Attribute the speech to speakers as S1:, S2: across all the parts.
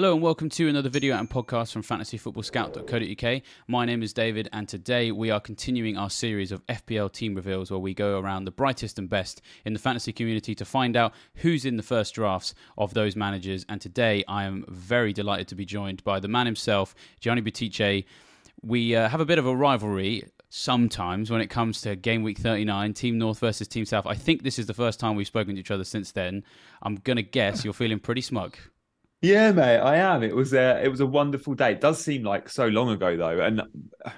S1: Hello and welcome to another video and podcast from fantasyfootballscout.co.uk. My name is David and today we are continuing our series of FPL team reveals where we go around the brightest and best in the fantasy community to find out who's in the first drafts of those managers. And today I am very delighted to be joined by the man himself, Gianni Butticè. We uh, have a bit of a rivalry sometimes when it comes to game week 39 team north versus team south i think this is the first time we've spoken to each other since then i'm gonna guess you're feeling pretty smug
S2: yeah, mate, I am. It was a it was a wonderful day. It does seem like so long ago though, and uh,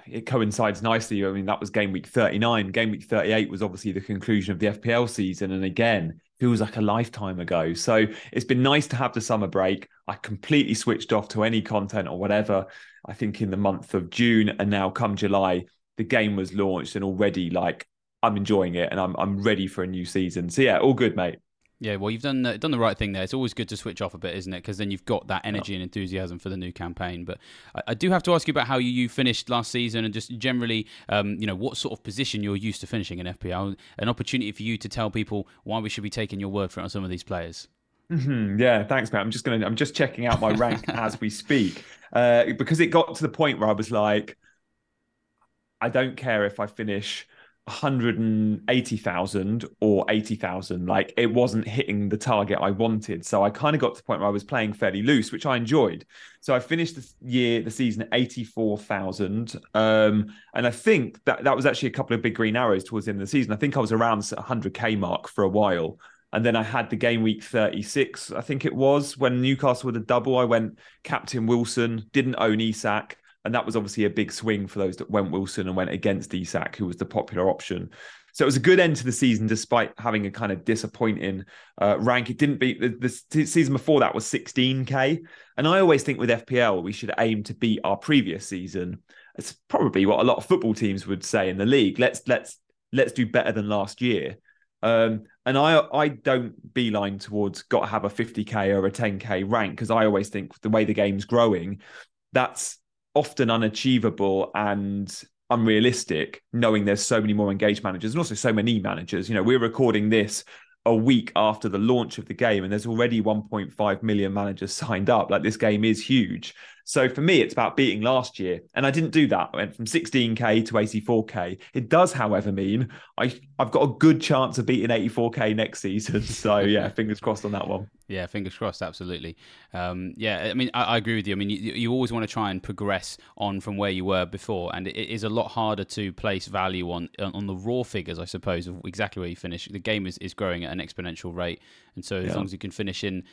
S2: it coincides nicely. I mean, that was game week 39. Game week 38 was obviously the conclusion of the FPL season, and again, feels like a lifetime ago. So it's been nice to have the summer break. I completely switched off to any content or whatever. I think in the month of June, and now come July, the game was launched, and already like I'm enjoying it, and I'm I'm ready for a new season. So yeah, all good, mate.
S1: Yeah, well, you've done uh, done the right thing there. It's always good to switch off a bit, isn't it? Because then you've got that energy and enthusiasm for the new campaign. But I, I, do have to ask you about how you, you finished last season and just generally, um, you know, what sort of position you're used to finishing in FPL. An opportunity for you to tell people why we should be taking your word for it on some of these players.
S2: Mm-hmm. Yeah, thanks, Matt. I'm just gonna I'm just checking out my rank as we speak uh, because it got to the point where I was like, I don't care if I finish 180,000 or 80,000. Like it wasn't hitting the target I wanted. So I kind of got to the point where I was playing fairly loose, which I enjoyed. So I finished the year, the season at 84,000. Um, and I think that that was actually a couple of big green arrows towards the end of the season. I think I was around the 100K mark for a while. And then I had the game week 36, I think it was, when Newcastle with a double. I went Captain Wilson, didn't own Isak and that was obviously a big swing for those that went Wilson and went against Isak, who was the popular option. So it was a good end to the season, despite having a kind of disappointing uh, rank. It didn't beat the, the, season before that was 16k, and I always think with FPL we should aim to beat our previous season. It's probably what a lot of football teams would say in the league. Let's let's let's do better than last year. Um, and I I don't beeline towards got to have a 50k or a 10k rank because I always think the way the game's growing, that's often unachievable and unrealistic, knowing there's so many more engaged managers and also so many managers. You know, we're recording this a week after the launch of the game, and there's already 1.5 million managers signed up. Like this game is huge. So for me, it's about beating last year. And I didn't do that. I went from 16K to 84K. It does, however, mean I, I've got a good chance of beating 84K next season. So yeah, fingers crossed on that one.
S1: Yeah, fingers crossed, absolutely. Um, yeah, I mean, I, I, agree with you. I mean, you, you, always want to try and progress on from where you were before, and it is a lot harder to place value on on the raw figures, I suppose, of exactly where you finish. The game is, is growing at an exponential rate, and so as yeah. long as you can finish in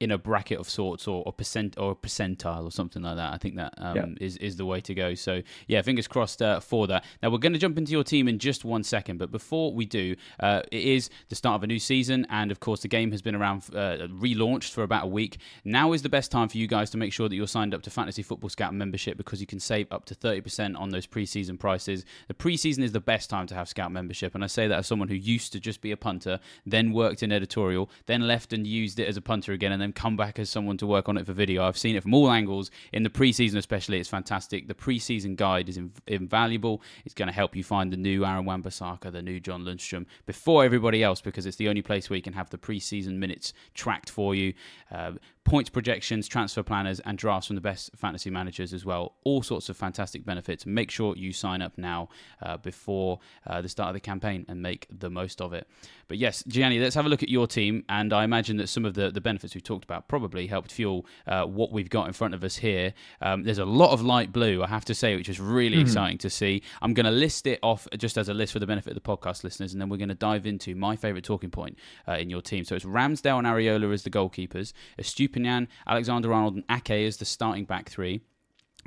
S1: in a bracket of sorts or, a percent or a percentile or something like that. I think that um, yeah. is is the way to go. So yeah, fingers crossed uh, for that. Now we're going to jump into your team in just one second, but before we do, uh, it is the start of a new season, and of course the game has been around uh, relaunched for about a week. Now is the best time for you guys to make sure that you're signed up to Fantasy Football Scout membership because you can save up to thirty percent on those preseason prices. The preseason is the best time to have Scout membership, and I say that as someone who used to just be a punter, then worked in editorial, then left and used it as a punter again, and then come back as someone to work on it for video. I've seen it from all angles. In the preseason, especially, it's fantastic. The preseason guide is inv- invaluable. It's going to help you find the new Aaron Wan-Bissaka, the new John Lundstram before everybody else because it's the only place where you can have the preseason minutes tracked for you. Uh, points projections, transfer planners, and drafts from the best fantasy managers as well. All sorts of fantastic benefits. Make sure you sign up now uh, before uh, the start of the campaign and make the most of it. But yes, Gianni, let's have a look at your team. And I imagine that some of the, the benefits we've talked about probably helped fuel uh, what we've got in front of us here. Um, there's a lot of light blue, I have to say, which is really mm-hmm. exciting to see. I'm going to list it off just as a list for the benefit of the podcast listeners, and then we're going to dive into my favourite talking point uh, in your team. So it's Ramsdale and Areola as the goalkeepers, Estupiñán, Alexander Arnold, and Ake as the starting back three.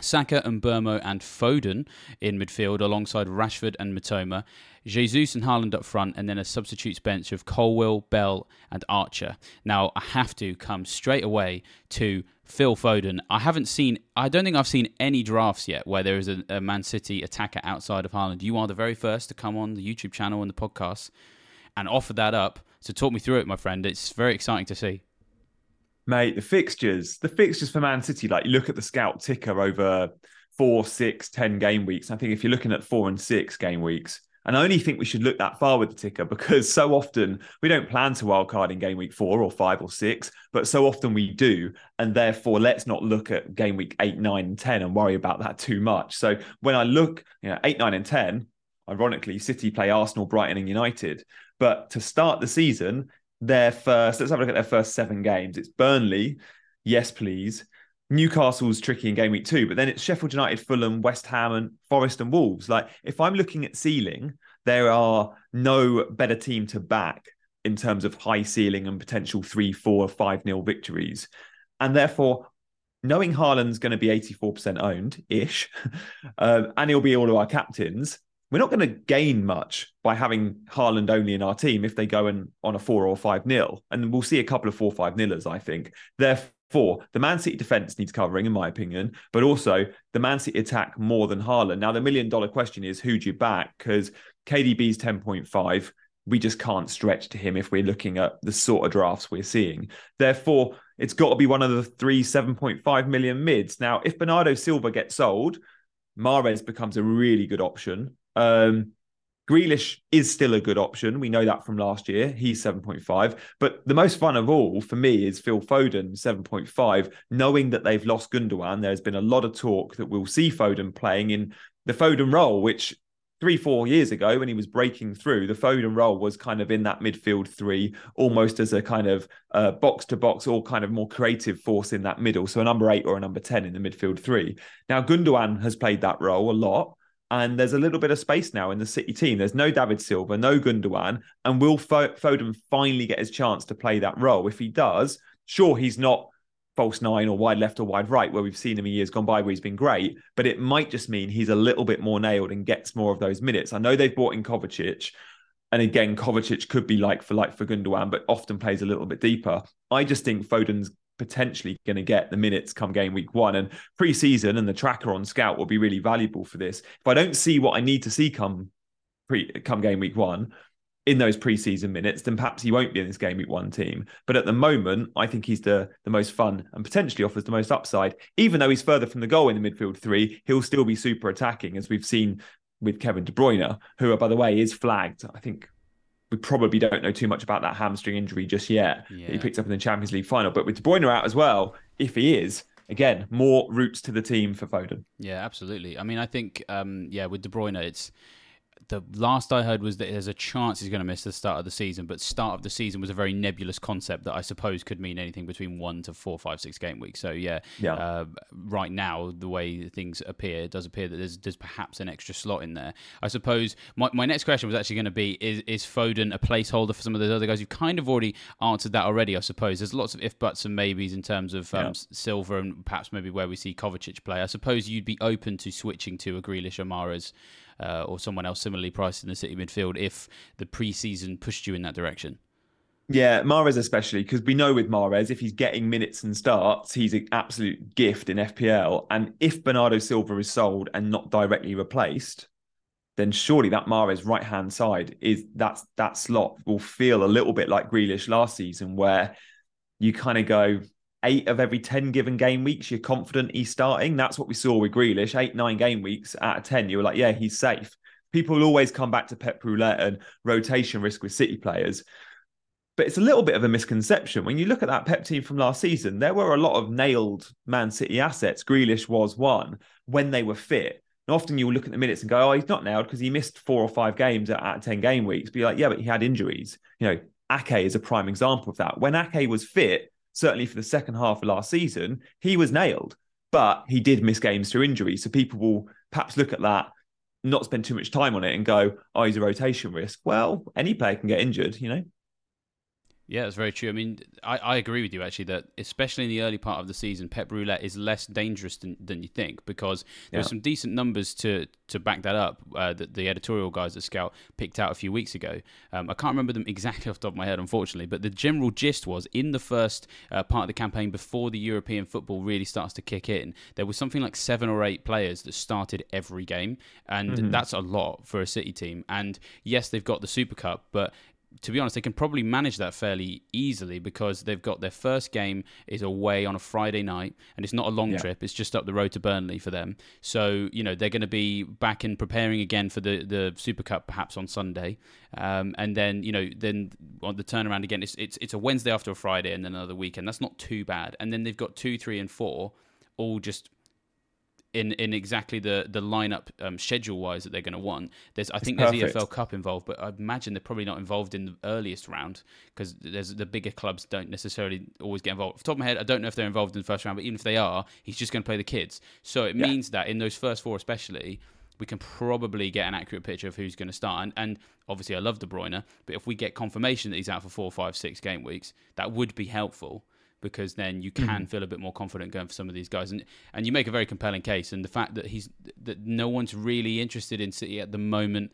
S1: Saka and Mbeumo and Foden in midfield alongside Rashford and Mitoma, Jesus and Haaland up front, and then a substitutes bench of Colwill, Bell, and Archer. Now, I have to come straight away to Phil Foden. I haven't seen, I don't think I've seen any drafts yet where there is a, a Man City attacker outside of Haaland. You are the very first to come on the YouTube channel and the podcast and offer that up. So, talk me through it, my friend. It's very exciting to see.
S2: Mate, the fixtures, the fixtures for Man City, like you look at the scout ticker over four, six, ten game weeks. I think if you're looking at four and six game weeks, and I only think we should look that far with the ticker because so often we don't plan to wildcard in game week four or five or six, but so often we do. And therefore, let's not look at game week eight, nine, and 10 and worry about that too much. So when I look, you know, eight, nine, and 10, ironically, City play Arsenal, Brighton, and United. But to start the season, their first, let's have a look at their first seven games. It's Burnley, yes, please. Newcastle's tricky in game week two, but then it's Sheffield United, Fulham, West Ham, and Forest and Wolves. Like, if I'm looking at ceiling, there are no better team to back in terms of high ceiling and potential three, four, five nil victories. And therefore, knowing Haaland's going to be 84% owned ish, uh, and he'll be all of our captains, we're not going to gain much by having Haaland only in our team if they go in on a four or five nil. And we'll see a couple of four, five nillers, I think. Therefore, the Man City defense needs covering, in my opinion, but also the Man City attack more than Haaland. Now, the million dollar question is who do you back? Because KDB's 10.5. We just can't stretch to him if we're looking at the sort of drafts we're seeing. Therefore, it's got to be one of the three 7.5 million mids. Now, if Bernardo Silva gets sold, Mahrez becomes a really good option. Um, Grealish is still a good option. We know that from last year. He's 7.5. But the most fun of all for me is Phil Foden, 7.5. Knowing that they've lost Gundogan, there's been a lot of talk that we'll see Foden playing in the Foden role, which three, four years ago when he was breaking through, the Foden role was kind of in that midfield three, almost as a kind of box to box, or kind of more creative force in that middle. So a number eight or a number 10 in the midfield three. Now, Gundogan has played that role a lot. And there's a little bit of space now in the City team. There's no David Silva, no Gundogan, and will Foden finally get his chance to play that role? If he does, sure, he's not false nine or wide left or wide right, where we've seen him in years gone by where he's been great, but it might just mean he's a little bit more nailed and gets more of those minutes. I know they've bought in Kovacic, and again, Kovacic could be like for like for Gundogan, but often plays a little bit deeper. I just think Foden's potentially going to get the minutes come game week one. And preseason and the tracker on Scout will be really valuable for this. If I don't see what I need to see come pre come game week one in those preseason minutes, then perhaps he won't be in this game week one team. But at the moment, I think he's the the most fun and potentially offers the most upside. Even though he's further from the goal in the midfield three, he'll still be super attacking, as we've seen with Kevin De Bruyne, who, by the way, is flagged. I think we probably don't know too much about that hamstring injury just yet yeah. he picked up in the Champions League final. But with De Bruyne out as well, if he is, again, more routes to the team for Foden.
S1: Yeah, absolutely. I mean, I think, um, yeah, with De Bruyne, it's the last I heard was that there's a chance he's going to miss the start of the season, but start of the season was a very nebulous concept that I suppose could mean anything between one to four, five, six game weeks. So yeah,
S2: yeah.
S1: Uh, right now the way things appear, it does appear that there's there's perhaps an extra slot in there. I suppose my, my next question was actually going to be: Is is Foden a placeholder for some of those other guys? You've kind of already answered that already, I suppose. There's lots of if buts and maybes in terms of um, yeah. Silva and perhaps maybe where we see Kovacic play. I suppose you'd be open to switching to a Grealish Mahrez uh, or someone else similarly priced in the City midfield if the preseason pushed you in that direction.
S2: Yeah, Mahrez especially because we know with Mahrez if he's getting minutes and starts, he's an absolute gift in FPL. And if Bernardo Silva is sold and not directly replaced, then surely that Mahrez right hand side is that's that slot will feel a little bit like Grealish last season, where you kind of go, eight of every 10 given game weeks, you're confident he's starting. That's what we saw with Grealish. Eight, nine game weeks out of 10, you were like, yeah, he's safe. People always come back to Pep Roulette and rotation risk with City players. But it's a little bit of a misconception. When you look at that Pep team from last season, there were a lot of nailed Man City assets. Grealish was one when they were fit. And often you'll look at the minutes and go, oh, he's not nailed because he missed four or five games of 10 game weeks. You're like, yeah, but he had injuries. You know, Ake is a prime example of that. When Ake was fit, certainly for the second half of last season, he was nailed, but he did miss games through injury. So people will perhaps look at that, not spend too much time on it and go, oh, he's a rotation risk. Well, any player can get injured, you know?
S1: Yeah, that's very true. I mean, I, I agree with you actually that especially in the early part of the season, Pep Roulette is less dangerous than, than you think because there's yeah. some decent numbers to to back that up uh, that the editorial guys at Scout picked out a few weeks ago. Um, I can't remember them exactly off the top of my head, unfortunately, but the general gist was in the first uh, part of the campaign before the European football really starts to kick in, there was something like seven or eight players that started every game, and mm-hmm. that's a lot for a City team. And yes, they've got the Super Cup, but to be honest, they can probably manage that fairly easily because they've got their first game is away on a Friday night, and it's not a long yeah. trip. It's just up the road to Burnley for them. So you know they're going to be back in preparing again for the the Super Cup perhaps on Sunday, um, and then you know then on the turnaround again. It's it's it's a Wednesday after a Friday, and then another weekend. That's not too bad. And then they've got two, three, and four all just in in exactly the the lineup um, schedule wise that they're going to want. There's I it's think perfect. there's EFL Cup involved, but I imagine they're probably not involved in the earliest round because there's the bigger clubs don't necessarily always get involved. Off the top of my head, I don't know if they're involved in the first round, but even if they are, he's just going to play the kids. So it yeah. means that in those first four, especially. We can probably get an accurate picture of who's going to start, and, and obviously I love De Bruyne, but if we get confirmation that he's out for four, five, six game weeks, that would be helpful because then you can mm-hmm. feel a bit more confident going for some of these guys. And and you make a very compelling case. And the fact that he's that no one's really interested in City at the moment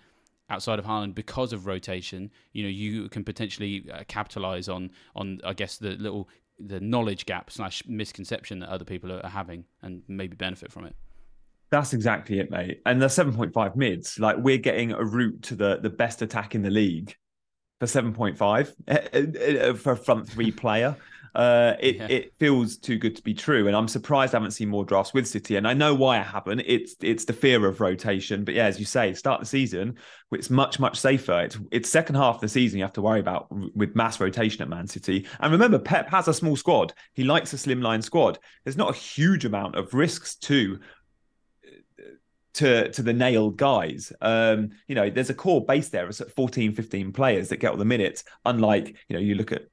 S1: outside of Haaland because of rotation, you know, you can potentially uh, capitalize on on I guess the little the knowledge gap slash misconception that other people are having and maybe benefit from it.
S2: That's exactly it, mate. And the 7.5 mids, like we're getting a route to the the best attack in the league for 7.5 uh, uh, for a front three player. Uh, it yeah. it feels too good to be true, and I'm surprised I haven't seen more drafts with City. And I know why I haven't. It's it's the fear of rotation. But yeah, as you say, start the season, it's much much safer. It's it's second half of the season you have to worry about with mass rotation at Man City. And remember, Pep has a small squad. He likes a slimline squad. There's not a huge amount of risks to to to the nailed guys. Um, you know, there's a core base there. It's at 14, 15 players that get all the minutes. Unlike, you know, you look at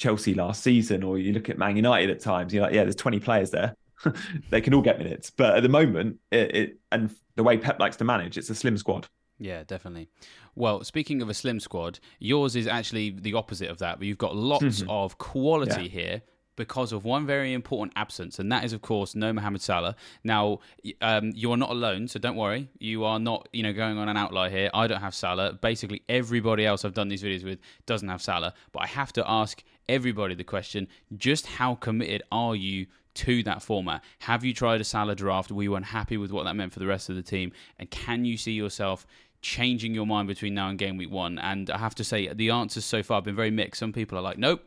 S2: Chelsea last season, or you look at Man United at times, you're like, yeah, there's 20 players there. they can all get minutes. But at the moment, it, it, and the way Pep likes to manage, it's a slim squad.
S1: Yeah, definitely. Well, speaking of a slim squad, yours is actually the opposite of that. But you've got lots mm-hmm. of quality yeah. here because of one very important absence, and that is, of course, no Mohamed Salah. Now, um, you are not alone, so don't worry. You are not, you know, going on an outlier here. I don't have Salah. Basically, everybody else I've done these videos with doesn't have Salah. But I have to ask everybody the question: just how committed are you to that format? Have you tried a Salah draft? Were you unhappy with what that meant for the rest of the team? And can you see yourself? changing your mind between now and game week one and i have to say the answers so far have been very mixed some people are like nope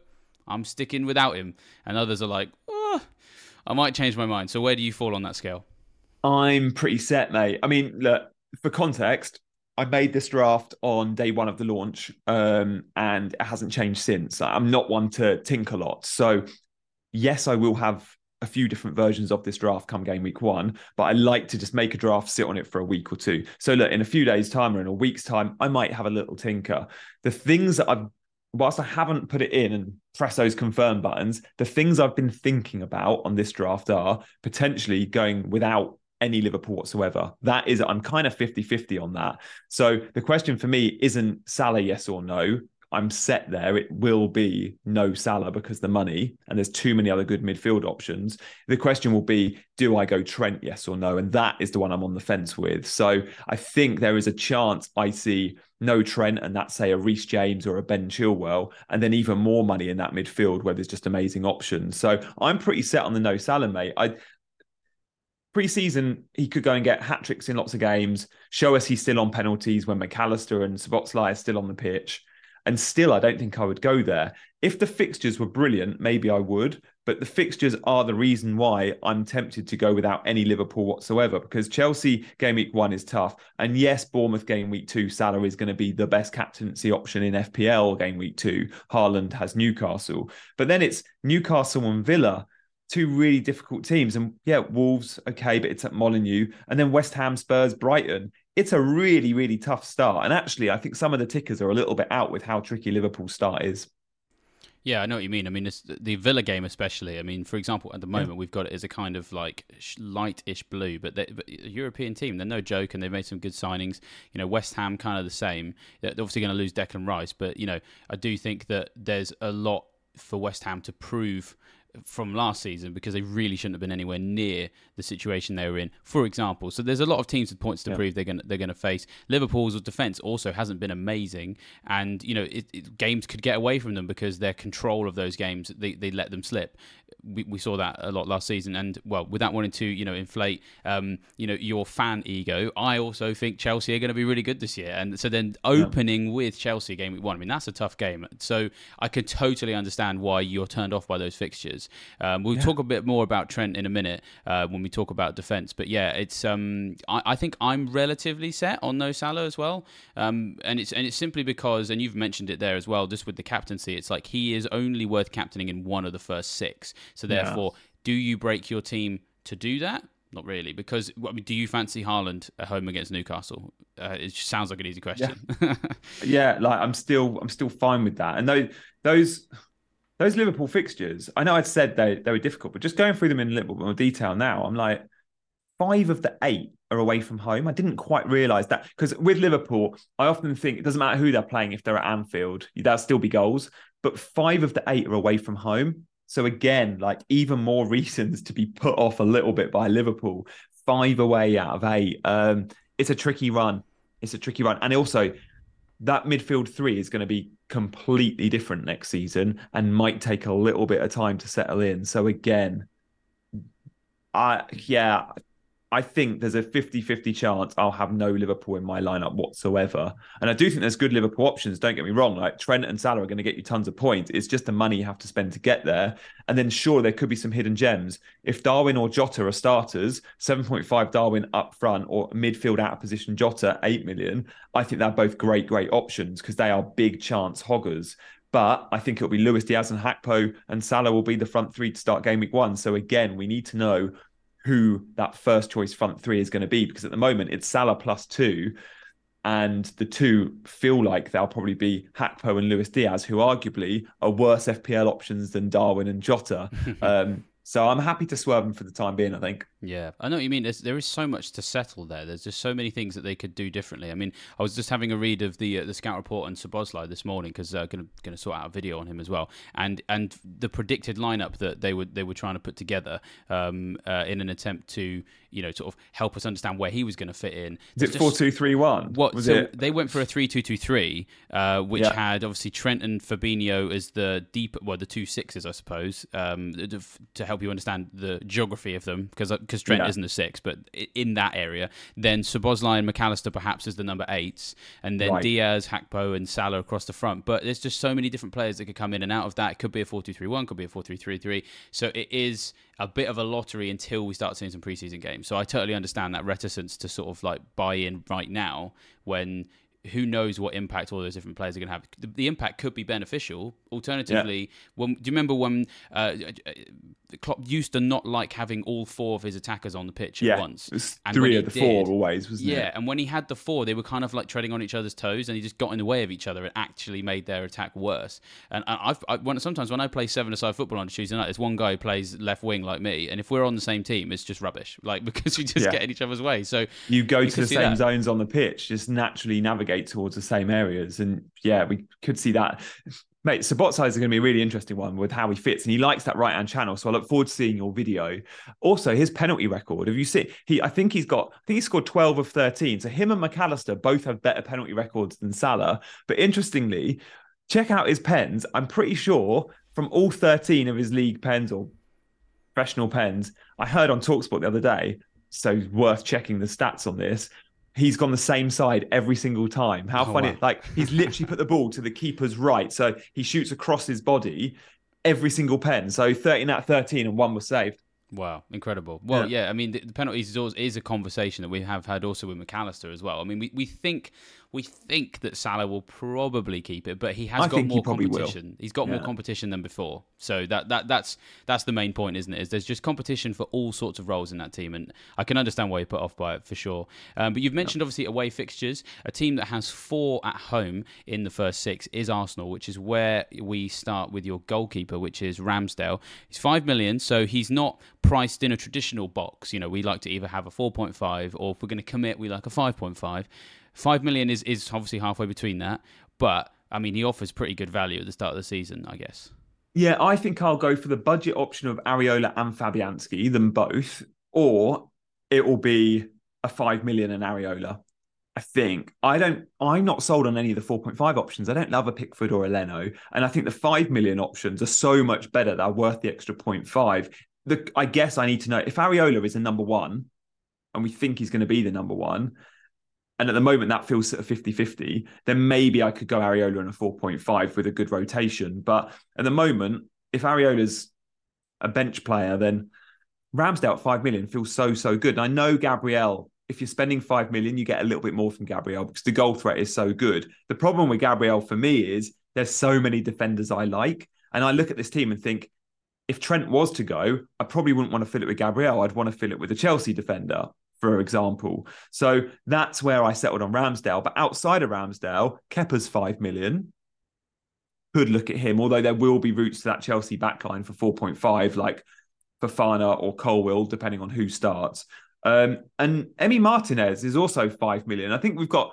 S1: I'm sticking without him. And others are like, oh, I might change my mind. So where do you fall on that scale?
S2: I'm pretty set, mate. I mean, look, for context, I made this draft on day one of the launch, um, and it hasn't changed since. I'm not one to tinker lot, So, yes, I will have a few different versions of this draft come game week one, but I like to just make a draft, sit on it for a week or two. So look, in a few days' time or in a week's time, I might have a little tinker. The things that I've whilst I haven't put it in and press those confirm buttons, the things I've been thinking about on this draft are potentially going without any Liverpool whatsoever. That is, I'm kind of 50 50 on that. So the question for me isn't Salah, yes or no. I'm set there. It will be no Salah because the money, and there's too many other good midfield options. The question will be, do I go Trent, yes or no? And that is the one I'm on the fence with. So I think there is a chance I see no Trent, and that's say a Reece James or a Ben Chilwell, and then even more money in that midfield where there's just amazing options. So I'm pretty set on the no Salah, mate. I pre-season he could go and get hat tricks in lots of games, show us he's still on penalties when Mac Allister and Szoboszlai are still on the pitch. And still, I don't think I would go there. If the fixtures were brilliant, maybe I would. But the fixtures are the reason why I'm tempted to go without any Liverpool whatsoever because Chelsea game week one is tough. And yes, Bournemouth game week two, Salah is going to be the best captaincy option in FPL game week two. Haaland has Newcastle. But then it's Newcastle and Villa two really difficult teams. And yeah, Wolves, okay, but it's at Molineux. And then West Ham, Spurs, Brighton. It's a really, really tough start. And actually, I think some of the tickers are a little bit out with how tricky Liverpool's start is.
S1: Yeah, I know what you mean. I mean, the Villa game, especially. I mean, for example, at the moment yeah. we've got it as a kind of like light-ish blue, but, they, but a European team, they're no joke, and they've made some good signings. You know, West Ham kind of the same. They're obviously going to lose Declan Rice, but you know, I do think that there's a lot for West Ham to prove from last season because they really shouldn't have been anywhere near the situation they were in. For example, so there's a lot of teams with points to yeah. prove they're going they're going to face. Liverpool's defense also hasn't been amazing, and you know it, it, games could get away from them because their control of those games they, they let them slip we, we saw that a lot last season. And well, without wanting to, you know, inflate, um, you know, your fan ego, I also think Chelsea are going to be really good this year. And so then opening yeah. with Chelsea game week one, I mean, that's a tough game. So I could totally understand why you're turned off by those fixtures. Um, we'll yeah. talk a bit more about Trent in a minute uh, when we talk about defense. But yeah, it's um, I, I, think I'm relatively set on no Salah as well. Um, and it's and it's simply because, and you've mentioned it there as well, just with the captaincy, it's like he is only worth captaining in one of the first six. So therefore, yeah. do you break your team to do that? Not really, because I mean, do you fancy Haaland at home against Newcastle? Uh, it sounds like an easy question.
S2: Yeah. yeah, like I'm still, I'm still fine with that. And those, those, those Liverpool fixtures. I know I'd said they they were difficult, but just going through them in a little bit more detail now, I'm like, five of the eight are away from home. I didn't quite realise that because with Liverpool, I often think it doesn't matter who they're playing if they're at Anfield, there'll still be goals. But five of the eight are away from home. So again, like even more reasons to be put off a little bit by Liverpool. Five away out of eight. Um, it's a tricky run. It's a tricky run, and also that midfield three is going to be completely different next season and might take a little bit of time to settle in. So again, I yeah, I think there's a 50 50 chance I'll have no Liverpool in my lineup whatsoever. And I do think there's good Liverpool options. Don't get me wrong. Like Trent and Salah are going to get you tons of points. It's just the money you have to spend to get there. And then, sure, there could be some hidden gems. If Darwin or Jota are starters, 7.5 Darwin up front or midfield out of position Jota, 8 million, I think they're both great, great options because they are big chance hoggers. But I think it'll be Luis Diaz and Gakpo and Salah will be the front three to start game week one. So again, we need to know who that first choice front three is going to be because at the moment it's Salah plus two, and the two feel like they'll probably be Gakpo and Luis Diaz, who arguably are worse FPL options than Darwin and Jota. um, so I'm happy to swerve him for the time being. I think.
S1: Yeah, I know what you mean. There's, there is so much to settle there. There's just so many things that they could do differently. I mean, I was just having a read of the uh, the scout report on Szoboszlai this morning because I'm uh, going to sort out a video on him as well, and and the predicted lineup that they were they were trying to put together um, uh, in an attempt to you know sort of help us understand where he was going to fit in.
S2: Is it four two three one?
S1: What was so it? They went for a three two two three, uh, which yeah. had obviously Trent and Fabinho as the deep well the two sixes I suppose um, to help you understand the geography of them because because uh, Trent yeah. isn't a six, but in that area. Then Szoboszlai and Mac Allister perhaps as the number eights, and then right. Diaz, Gakpo, and Salah across the front. But there's just so many different players that could come in and out of that. It could be a 4 2 3 1, could be a 4 3 3 3. So it is a bit of a lottery until we start seeing some preseason games. So I totally understand that reticence to sort of like buy in right now when who knows what impact all those different players are going to have. The, the impact could be beneficial. Alternatively, yeah. when, do you remember when uh, Klopp used to not like having all four of his attackers on the pitch
S2: yeah,
S1: at once.
S2: It was
S1: And
S2: three of the
S1: he
S2: four always, wasn't
S1: Yeah,
S2: it?
S1: and when he had the four, they were kind of like treading on each other's toes, and he just got in the way of each other and actually made their attack worse. And I- I've I, when, sometimes when I play seven-a-side football on a Tuesday night, there's one guy who plays left wing like me, and if we're on the same team, it's just rubbish. Like because we just
S2: Yeah.
S1: get in each other's way. So
S2: You go to the same
S1: that.
S2: zones on the pitch, just naturally navigate towards the same areas. And yeah, we could see that. Mate, Szoboszlai is going to be a really interesting one with how he fits, and he likes that right hand channel. So I look forward to seeing your video. Also, his penalty record. Have you seen? He, I think he's got. I think he scored twelve of thirteen. So him and Mac Allister both have better penalty records than Salah. But interestingly, check out his pens. I'm pretty sure from all thirteen of his league pens or professional pens, I heard on Talksport the other day. So worth checking the stats on this. He's gone the same side every single time. How
S1: Oh,
S2: funny!
S1: wow.
S2: Like he's literally put the ball to the keeper's right, so he shoots across his body every single pen. So 13 out of 13, and one was saved.
S1: Wow, incredible. Well,
S2: Yeah.
S1: yeah, I mean, the, the penalties is, always, is a conversation that we have had also with Mac Allister as well. I mean, we, we think we think that Salah will probably keep it, but he has
S2: I
S1: got
S2: think he
S1: more
S2: will.
S1: competition. He's got more competition than before. So that, that that's that's the main point, isn't it? Is there's just competition for all sorts of roles in that team, and I can understand why you're put off by it for sure. Um, but you've mentioned obviously away fixtures. A team that has four at home in the first six is Arsenal, which is where we start with your goalkeeper, which is Ramsdale. He's five million, so he's not priced in a traditional box. You know, we like to either have a 4.5 or if we're going to commit, we like a 5.5. Five million is, is obviously halfway between that, but I mean, he offers pretty good value at the start of the season, I guess.
S2: Yeah, I think I'll go for the budget option of Areola and Fabianski, them both, or it will be a five million and Areola. I think I don't. I'm not sold on any of the 4.5 options. I don't love a Pickford or a Leno, and I think the five million options are so much better. They're worth the extra 0.5. The I guess I need to know if Areola is a number one, and we think he's going to be the number one. And at the moment, that feels sort of 50 50. Then maybe I could go Areola in a 4.5 with a good rotation. But at the moment, if Areola's a bench player, then Ramsdale at 5 million feels so, so good. And I know Gabriel, if you're spending 5 million, you get a little bit more from Gabriel because the goal threat is so good. The problem with Gabriel for me is there's so many defenders I like. And I look at this team and think, if Trent was to go, I probably wouldn't want to fill it with Gabriel. I'd want to fill it with a Chelsea defender, for example. So that's where I settled on Ramsdale. But outside of Ramsdale, Kepa's 5 million. Could look at him, although there will be routes to that Chelsea backline for 4.5, like Fofana or Colwill, depending on who starts. Um, and Emi Martinez is also 5 million. I think we've got,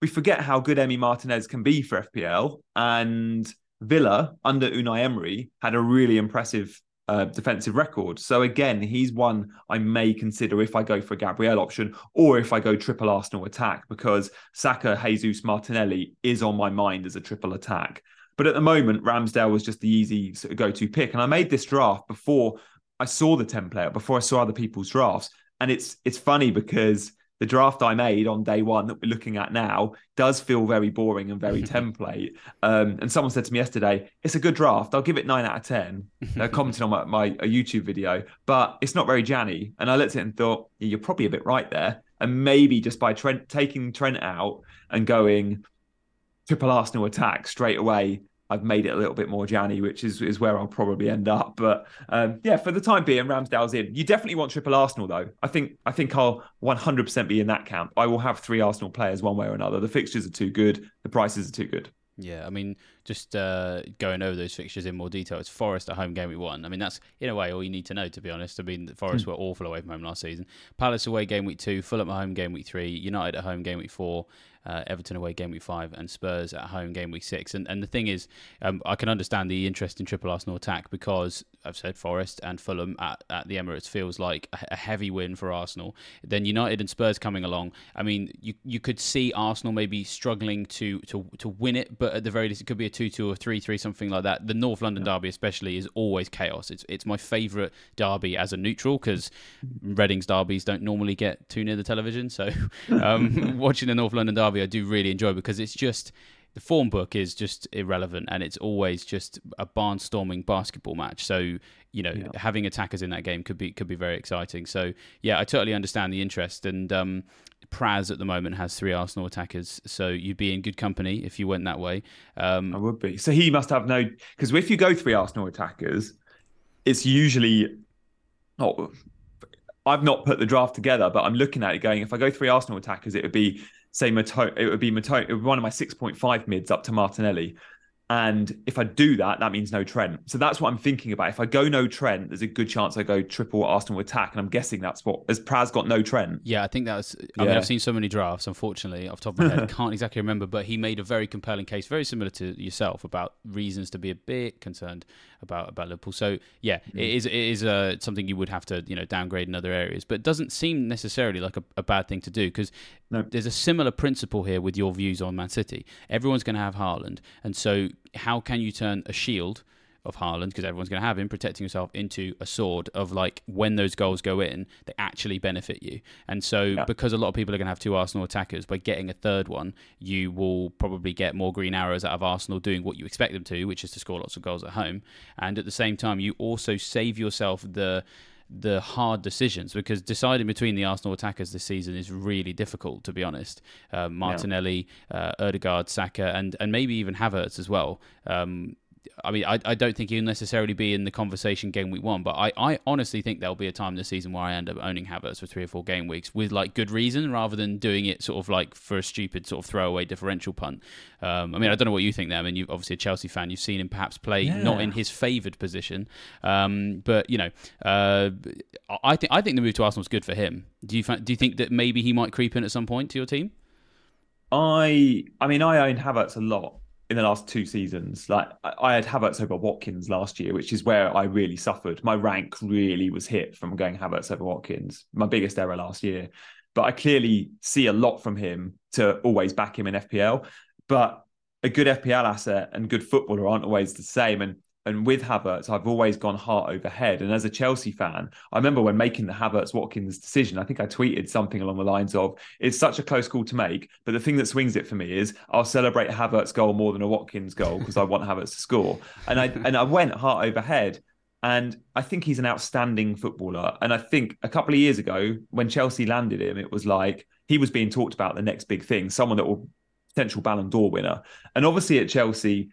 S2: we forget how good Emi Martinez can be for FPL. And Villa under Unai Emery had a really impressive uh, defensive record. So again, he's one I may consider if I go for a Gabriel option or if I go triple Arsenal attack because Saka, Jesus, Martinelli is on my mind as a triple attack. But at the moment, Ramsdale was just the easy sort of go-to pick. And I made this draft before I saw the template, before I saw other people's drafts. And it's it's funny because the draft I made on day one that we're looking at now does feel very boring and very template. Um, and someone said to me yesterday, it's a good draft. I'll give it nine out of 10. They commented on my, my a YouTube video, but it's not very Gianni. And I looked at it and thought, yeah, you're probably a bit right there. And maybe just by Trent taking Trent out and going triple Arsenal attack straight away, I've made it a little bit more Gianni, which is is where I'll probably end up. But um, yeah, for the time being, Ramsdale's in. You definitely want triple Arsenal though. I think I think I'll 100% be in that camp. I will have three Arsenal players one way or another. The fixtures are too good. The prices are too good.
S1: Yeah, I mean, just uh, going over those fixtures in more detail. It's Forest at home game week one. I mean, that's in a way all you need to know, to be honest. I mean, the Forest were awful away from home last season. Palace away game week two, Fulham at home game week three, United at home game week four, uh, Everton away game week five, and Spurs at home game week six. And and the thing is, um, I can understand the interest in triple Arsenal attack because I've said Forest and Fulham at, at the Emirates feels like a, heavy win for Arsenal. Then United and Spurs coming along. I mean, you you could see Arsenal maybe struggling to to to win it, but at the very least, it could be a two-two or three-three, something like that. The North London derby, especially, is always chaos. It's it's my favourite derby as a neutral because Reading's derbies don't normally get too near the television. So um, watching the North London derby, I do really enjoy because it's just the form book is just irrelevant and it's always just a barnstorming basketball match. So you know, having attackers in that game could be could be very exciting. So yeah, I totally understand the interest and. Um, Praz at the moment has three Arsenal attackers, so you'd be in good company if you went that way. Um,
S2: I would be. So he must have no because if you go three Arsenal attackers, it's usually oh, I've not put the draft together, but I'm looking at it going. If I go three Arsenal attackers, it would be say Mato, it would be Mato, one of my 6.5 mids up to Martinelli. And if I do that, that means no Trent. So that's what I'm thinking about. If I go no Trent, there's a good chance I go triple Arsenal attack. And I'm guessing that's what, as Praz got no Trent.
S1: Yeah, I think that's, I yeah. mean, I've seen so many drafts, unfortunately, off top of my head, can't exactly remember, but he made a very compelling case, very similar to yourself, about reasons to be a bit concerned about, about Liverpool. So yeah, mm. it is, it is uh, something you would have to, you know, downgrade in other areas, but it doesn't seem necessarily like a, a bad thing to do because no. there's a similar principle here with your views on Man City. Everyone's going to have Haaland. And so how can you turn a shield of Haaland, because everyone's going to have him, protecting yourself into a sword of like when those goals go in, they actually benefit you. And so, yeah. because a lot of people are going to have two Arsenal attackers, by getting a third one, you will probably get more green arrows out of Arsenal doing what you expect them to, which is to score lots of goals at home. And at the same time, you also save yourself the the hard decisions because deciding between the Arsenal attackers this season is really difficult, to be honest. Uh, Martinelli, yeah. uh, Odegaard, Saka, and and maybe even Havertz as well. Um, I mean, I, I don't think he'll necessarily be in the conversation game week one, but I, I honestly think there'll be a time this season where I end up owning Havertz for three or four game weeks with like good reason rather than doing it sort of like for a stupid sort of throwaway differential punt. Um, I mean, I don't know what you think there. I mean, you're obviously a Chelsea fan. You've seen him perhaps play yeah. not in his favoured position, um, but you know, uh, I think I think the move to Arsenal is good for him. Do you do you think that maybe he might creep in at some point to your team?
S2: I I mean, I own Havertz a lot in the last two seasons. Like I had Havertz over Watkins last year, which is where I really suffered. My rank really was hit from going Havertz over Watkins. My biggest error last year. But I clearly see a lot from him to always back him in FPL. But a good FPL asset and good footballer aren't always the same. And and with Havertz, I've always gone heart over head. And as a Chelsea fan, I remember when making the Havertz Watkins decision, I think I tweeted something along the lines of, it's such a close call to make. But the thing that swings it for me is I'll celebrate Havertz goal more than a Watkins goal because I want Havertz to score. And I and I went heart over head. And I think he's an outstanding footballer. And I think a couple of years ago, when Chelsea landed him, it was like he was being talked about the next big thing, someone that will potential Ballon d'Or winner. And obviously at Chelsea,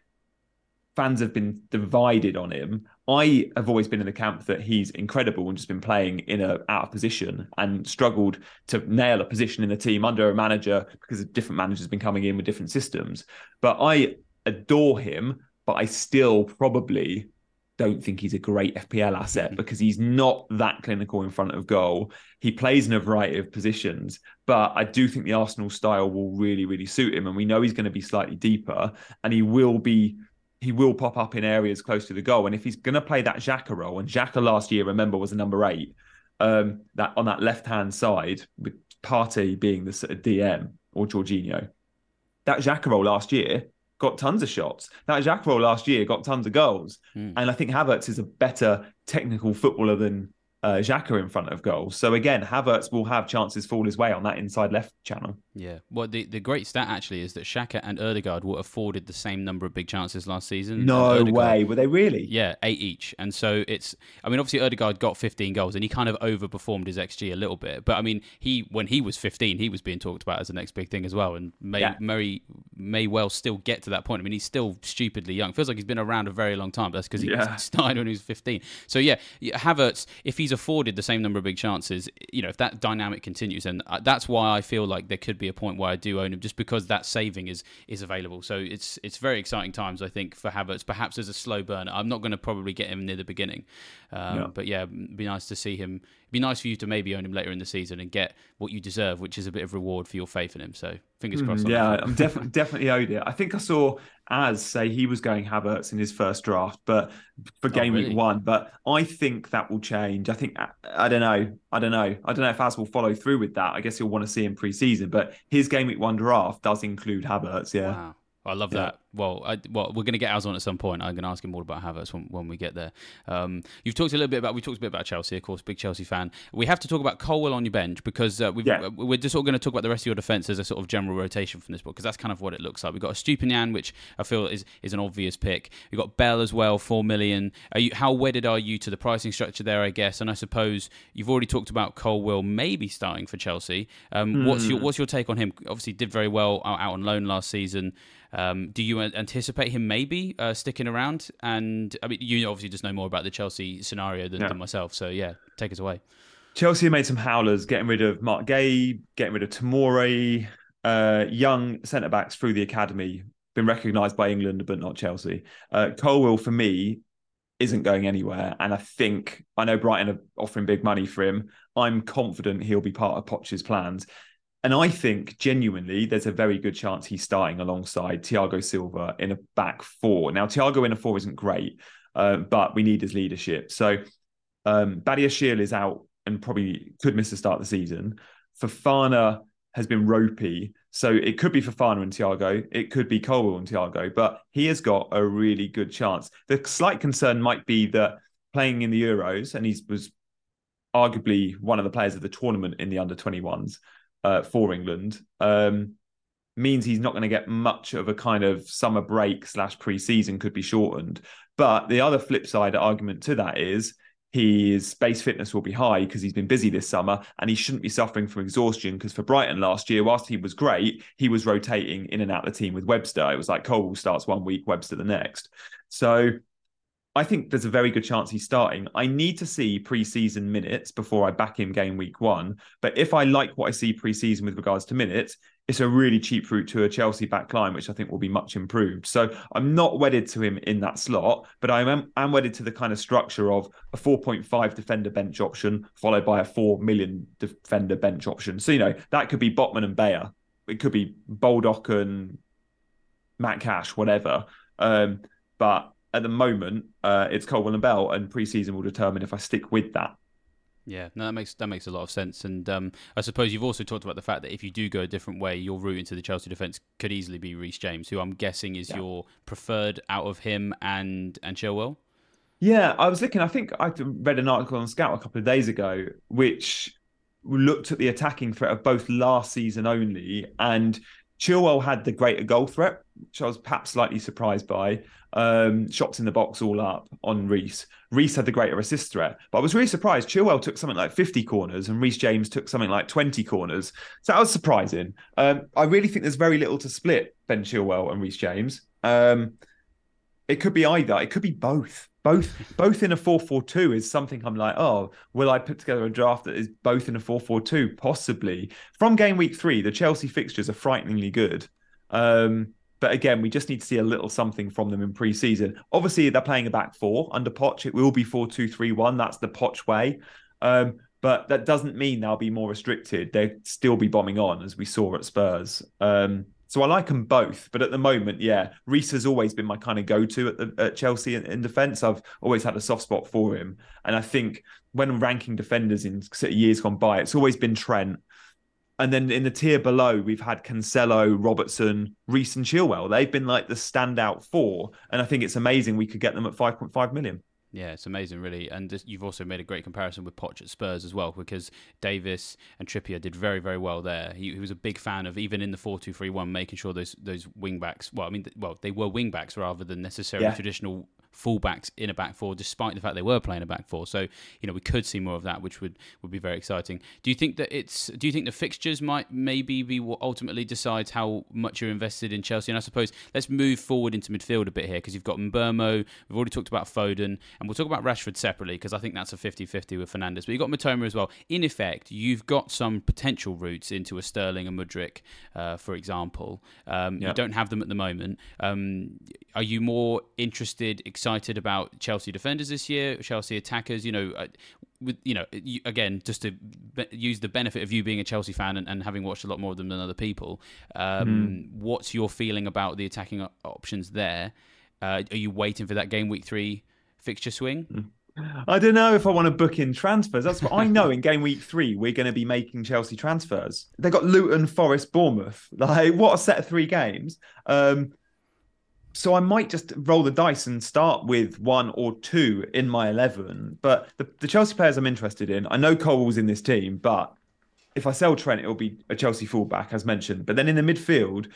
S2: fans have been divided on him. I have always been in the camp that he's incredible and just been playing in a out of position and struggled to nail a position in the team under a manager because different managers have been coming in with different systems. But I adore him, but I still probably don't think he's a great FPL asset because he's not that clinical in front of goal. He plays in a variety of positions, but I do think the Arsenal style will really, really suit him. And we know he's going to be slightly deeper and he will be he will pop up in areas close to the goal. And if he's going to play that Xhaka role, and Xhaka last year, remember, was a number eight, um, that on that left hand side, with Partey being the sort of DM or Jorginho, that Xhaka role last year got tons of shots. That Xhaka role last year got tons of goals. Mm. And I think Havertz is a better technical footballer than uh, Xhaka in front of goals. So again, Havertz will have chances fall his way on that inside left channel.
S1: Yeah. Well, the, the great stat actually is that Xhaka and Odegaard were afforded the same number of big chances last season.
S2: No way. Were they really?
S1: Yeah, eight each. And so it's, I mean, obviously Odegaard got 15 goals and he kind of overperformed his XG a little bit. But I mean, he when he was 15, he was being talked about as the next big thing as well. And may, yeah. may, may well still get to that point. I mean, he's still stupidly young. Feels like he's been around a very long time. But that's because he yeah. started when he was 15. So yeah, Havertz, if he's afforded the same number of big chances, you know, if that dynamic continues, and uh, that's why I feel like there could be a point where I do own him, just because that saving is is available. So it's it's very exciting times, I think, for Havertz. Perhaps as a slow burner, I'm not going to probably get him near the beginning, um, yeah. but yeah, be nice to see him be nice for you to maybe own him later in the season and get what you deserve, which is a bit of reward for your faith in him. So fingers crossed.
S2: Mm, yeah, I'm definitely definitely owed it. I think I saw Az say he was going Havertz in his first draft, but for oh, game oh, really? week one. But I think that will change. I think I, I, don't know. I don't know. I don't know if Az will follow through with that. I guess he'll want to see him pre-season, but his game week one draft does include Havertz. Yeah.
S1: Wow. I love yeah. that. Well, I, well, we're going to get Az on at some point. I'm going to ask him more about Havertz when, when we get there. Um, you've talked a little bit about we talked a bit about Chelsea, of course, big Chelsea fan. We have to talk about Colwill on your bench because uh, yeah. we're just all going to talk about the rest of your defence as a sort of general rotation from this book because that's kind of what it looks like. We've got a Estupiñán, which I feel is is an obvious pick. We've got Bell as well, four million. Are you, how wedded are you to the pricing structure there? I guess, and I suppose you've already talked about Colwill maybe starting for Chelsea. Um, mm. What's your hmm. what's your take on him? Obviously, did very well out on loan last season. Um, do you anticipate him maybe uh, sticking around? And I mean, you obviously just know more about the Chelsea scenario than, yeah. than myself. So yeah, take us away.
S2: Chelsea made some howlers, getting rid of Marc Guéhi, getting rid of Tomori, uh, young centre backs through the academy, been recognised by England but not Chelsea. Uh, Colwill for me isn't going anywhere, and I think I know Brighton are offering big money for him. I'm confident he'll be part of Poch's plans. And I think genuinely there's a very good chance he's starting alongside Thiago Silva in a back four. Now, Thiago in a four isn't great, uh, but we need his leadership. So um, Badiashile is out and probably could miss the start of the season. Fofana has been ropey. So it could be Fofana and Thiago, it could be Colwill and Thiago, but he has got a really good chance. The slight concern might be that playing in the Euros, and he was arguably one of the players of the tournament in the under 21s uh, for England, um, means he's not going to get much of a kind of summer break slash pre-season could be shortened. But the other flip side argument to that is his base fitness will be high because he's been busy this summer and he shouldn't be suffering from exhaustion because for Brighton last year, whilst he was great, he was rotating in and out the team with Webster. It was like Cole starts one week, Webster the next. So I think there's a very good chance he's starting. I need to see preseason minutes before I back him game week one. But if I like what I see preseason with regards to minutes, it's a really cheap route to a Chelsea back line, which I think will be much improved. So I'm not wedded to him in that slot, but I am, am wedded to the kind of structure of a 4.5 defender bench option followed by a 4 million defender bench option. So, you know, that could be Botman and Bayer. It could be Baldock and Matt Cash, whatever. Um, but at the moment, uh, it's Colwill and Bell, and preseason will determine if I stick with that.
S1: Yeah, no, that makes that makes a lot of sense, and um, I suppose you've also talked about the fact that if you do go a different way, your route into the Chelsea defence could easily be Reece James, who I'm guessing is yeah. your preferred out of him and and Chilwell.
S2: Yeah, I was looking. I think I read an article on Scout a couple of days ago, which looked at the attacking threat of both last season only, and Chilwell had the greater goal threat, which I was perhaps slightly surprised by. Um, shots in the box all up on Reece. Reece had the greater assist threat, but I was really surprised. Chilwell took something like 50 corners and Reece James took something like 20 corners. So that was surprising. Um, I really think there's very little to split Ben Chilwell and Reece James. Um, it could be either, it could be both both both in a 4-4-2 is something I'm like, oh, will I put together a draft that is both in a 4-4-2? Possibly. From game week three, the Chelsea fixtures are frighteningly good. Um, but again, we just need to see a little something from them in pre-season. Obviously, they're playing a back four under Poch. It will be 4-2-3-1. That's the Poch way. Um, but that doesn't mean they'll be more restricted. They'll still be bombing on, as we saw at Spurs. Um, so I like them both, but at the moment, yeah, Reece has always been my kind of go-to at, the, at Chelsea in, in, defence. I've always had a soft spot for him, and I think when ranking defenders in years gone by, it's always been Trent, and then in the tier below, we've had Cancelo, Robertson, Reece, and Chilwell. They've been like the standout four, and I think it's amazing we could get them at five point five million.
S1: Yeah, it's amazing, really. And you've also made a great comparison with Poch at Spurs as well, because Davis and Trippier did very, very well there. He, he was a big fan of even in the four-two-three-one, making sure those those wing backs. Well, I mean, well, they were wing backs rather than necessarily yeah. traditional fullbacks in a back four, despite the fact they were playing a back four. So you know we could see more of that, which would would be very exciting. Do you think that it's? Do you think the fixtures might maybe be what ultimately decides how much you're invested in Chelsea? And I suppose let's move forward into midfield a bit here because you've got Mbeumo. We've already talked about Foden, and we'll talk about Rashford separately because I think that's a 50-50 with Fernandes. But you've got Mitoma as well. In effect, you've got some potential routes into a Sterling and Mudryk, uh, for example. Um, yep. You don't have them at the moment. Um, are you more interested, excited about Chelsea defenders this year, Chelsea attackers? You know, uh, with you know, you, again, just to be- use the benefit of you being a Chelsea fan and, and, having watched a lot more of them than other people. Um, mm. What's your feeling about the attacking options there? Uh, are you waiting for that game week three fixture swing?
S2: Hmm. I don't know if I want to book in transfers. That's what I know. In game week three, we're going to be making Chelsea transfers. They got Luton, Forest, Bournemouth. Like what a set of three games. Um, so I might just roll the dice and start with one or two in my 11. But the, the Chelsea players I'm interested in, I know Cole was in this team, but if I sell Trent, it'll be a Chelsea fullback, as mentioned. But then in the midfield,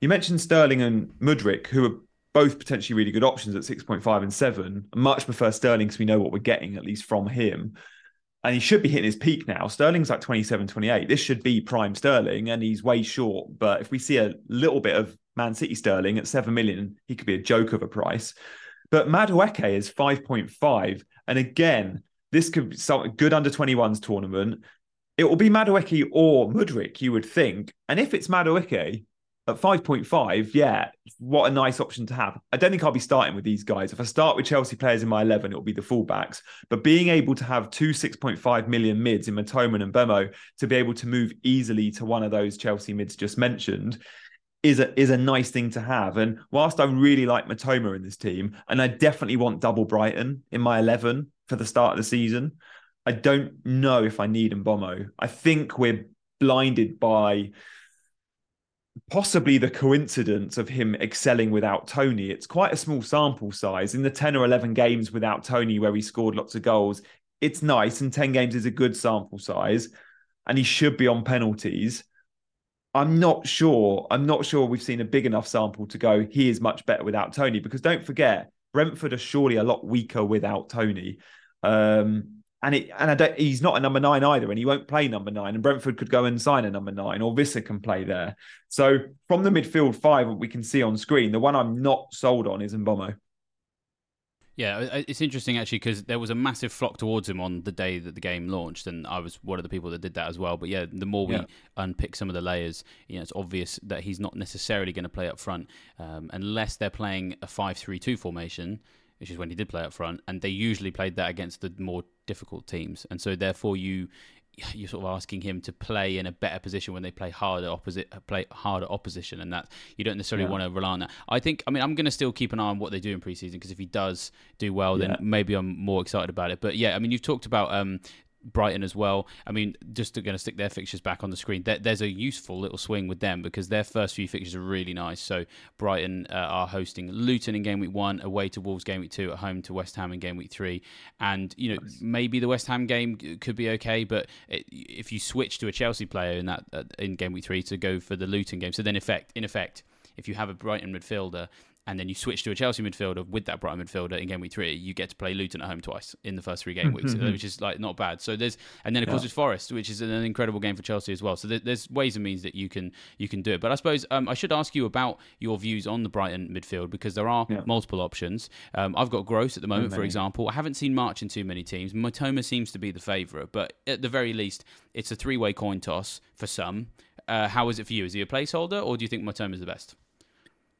S2: you mentioned Sterling and Mudryk, who are both potentially really good options at 6.5 and 7. I much prefer Sterling because we know what we're getting, at least from him. and he should be hitting his peak now. Sterling's like 27, 28. This should be prime Sterling, and he's way short. But if we see a little bit of Man City Sterling at 7 million, he could be a joke of a price. But Madueke is 5.5. And again, this could be some good under 21s tournament. It will be Madueke or Mudryk, you would think. And if it's Madueke, at 5.5, yeah, what a nice option to have. I don't think I'll be starting with these guys. If I start with Chelsea players in my 11, it'll be the fullbacks. But being able to have two 6.5 million mids in Mitoma and Mbeumo to be able to move easily to one of those Chelsea mids just mentioned is a, is a nice thing to have. And whilst I really like Mitoma in this team, and I definitely want double Brighton in my 11 for the start of the season, I don't know if I need Mbeumo. I think we're blinded by possibly the coincidence of him excelling without Tony. It's quite a small sample size. In the 10 or 11 games without Tony where he scored lots of goals, it's nice. And 10 games is a good sample size. And he should be on penalties. I'm not sure. I'm not sure we've seen a big enough sample to go, he is much better without Tony Because don't forget, Brentford are surely a lot weaker without Tony. Um, and it and I don't, he's not a number nine either, and he won't play number nine. And Brentford could go and sign a number nine, or Wissa can play there. So from the midfield five, we can see on screen, the one I'm not sold on is Mbeumo.
S1: Yeah, it's interesting actually because there was a massive flock towards him on the day that the game launched, and I was one of the people that did that as well. But yeah, the more we yeah. unpick some of the layers, you know, it's obvious that he's not necessarily going to play up front um, unless they're playing a five-three-two formation which is when he did play up front, and they usually played that against the more difficult teams, and so therefore you you're sort of asking him to play in a better position when they play harder opposite play harder opposition and that you don't necessarily yeah. want to rely on that. I think i mean i'm going to still keep an eye on what they do in preseason because if he does do well then maybe i'm more excited about it. But yeah i mean you've talked about um, Brighton as well. I mean, just going to stick their fixtures back on the screen. There, there's a useful little swing with them because their first few fixtures are really nice. So Brighton uh, are hosting Luton in game week one, away to Wolves game week two, at home to West Ham in game week three. And you know, nice. maybe the West Ham game could be okay, but it, if you switch to a Chelsea player in that uh, in game week three to go for the Luton game, so then effect in effect if you have a Brighton midfielder and then you switch to a Chelsea midfielder with that Brighton midfielder in game week three, you get to play Luton at home twice in the first three game weeks, mm-hmm. which is like not bad. So there's, and then of yeah. course it's Forest, which is an incredible game for Chelsea as well. So there's ways and means that you can you can do it. But I suppose um, I should ask you about your views on the Brighton midfield because there are yeah. multiple options. Um, I've got Gross at the moment, for example. I haven't seen March in too many teams. Mitoma seems to be the favourite, but at the very least, it's a three way coin toss for some. Uh, how is it for you? Is he a placeholder, or do you think Mitoma is the best?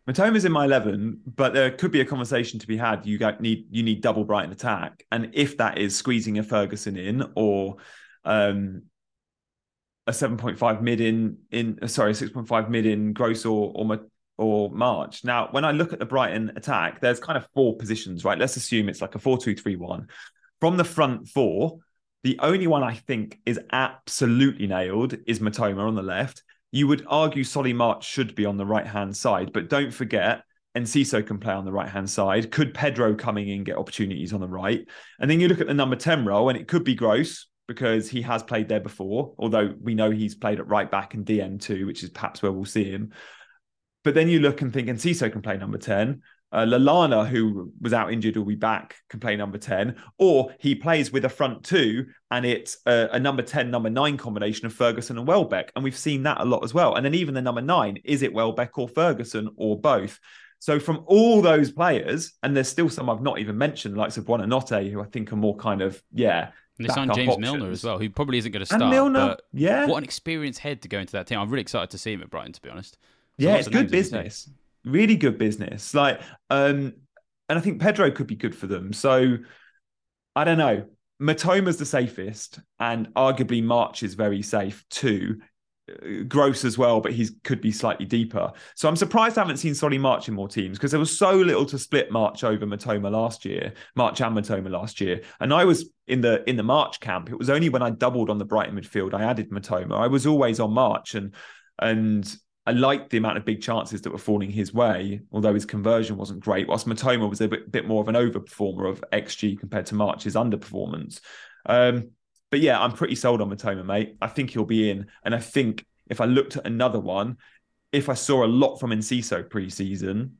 S2: Mitoma's in my eleven, but there could be a conversation to be had. You need you need double Brighton attack, and if that is squeezing a Ferguson in or um, a seven point five mid in in uh, sorry six point five mid in Gross or or or March. Now, when I look at the Brighton attack, there's kind of four positions, right? Let's assume it's like a four two three one. From the front four, the only one I think is absolutely nailed is Mitoma on the left. You would argue Solly March should be on the right hand side, but don't forget Enciso can play on the right hand side. Could Pedro coming in get opportunities on the right? And then you look at the number 10 role, and it could be Gross because he has played there before, although we know he's played at right back and DM2, which is perhaps where we'll see him. But then you look and think and Enciso can play number 10. Uh, Lallana, who was out injured, will be back, can play number 10. Or he plays with a front two and it's a, a, number 10, number nine combination of Ferguson and Welbeck. And we've seen that a lot as well. And then even the number nine, is it Welbeck or Ferguson or both? So from all those players, and there's still some I've not even mentioned, like of Buonanotte, who I think are more kind of, yeah.
S1: And they signed James options. Milner as well, who probably isn't going to start.
S2: And Milner, yeah.
S1: What an experienced head to go into that team. I'm really excited to see him at Brighton, to be honest.
S2: So yeah, it's good business really good business. Like, um, and I think Pedro could be good for them. So I don't know. Mitoma's the safest, and arguably March is very safe too. Uh, gross as well, but he could be slightly deeper. So I'm surprised I haven't seen Solly March in more teams because there was so little to split March over Mitoma last year, March and Mitoma last year. And I was in the in the March camp. It was only when I doubled on the Brighton midfield I added Mitoma. I was always on March and and I liked the amount of big chances that were falling his way, although his conversion wasn't great. Whilst Mitoma was a bit, bit more of an overperformer of XG compared to March's underperformance. Um, but yeah, I'm pretty sold on Mitoma, mate. I think he'll be in. And I think if I looked at another one, if I saw a lot from Enciso pre-season,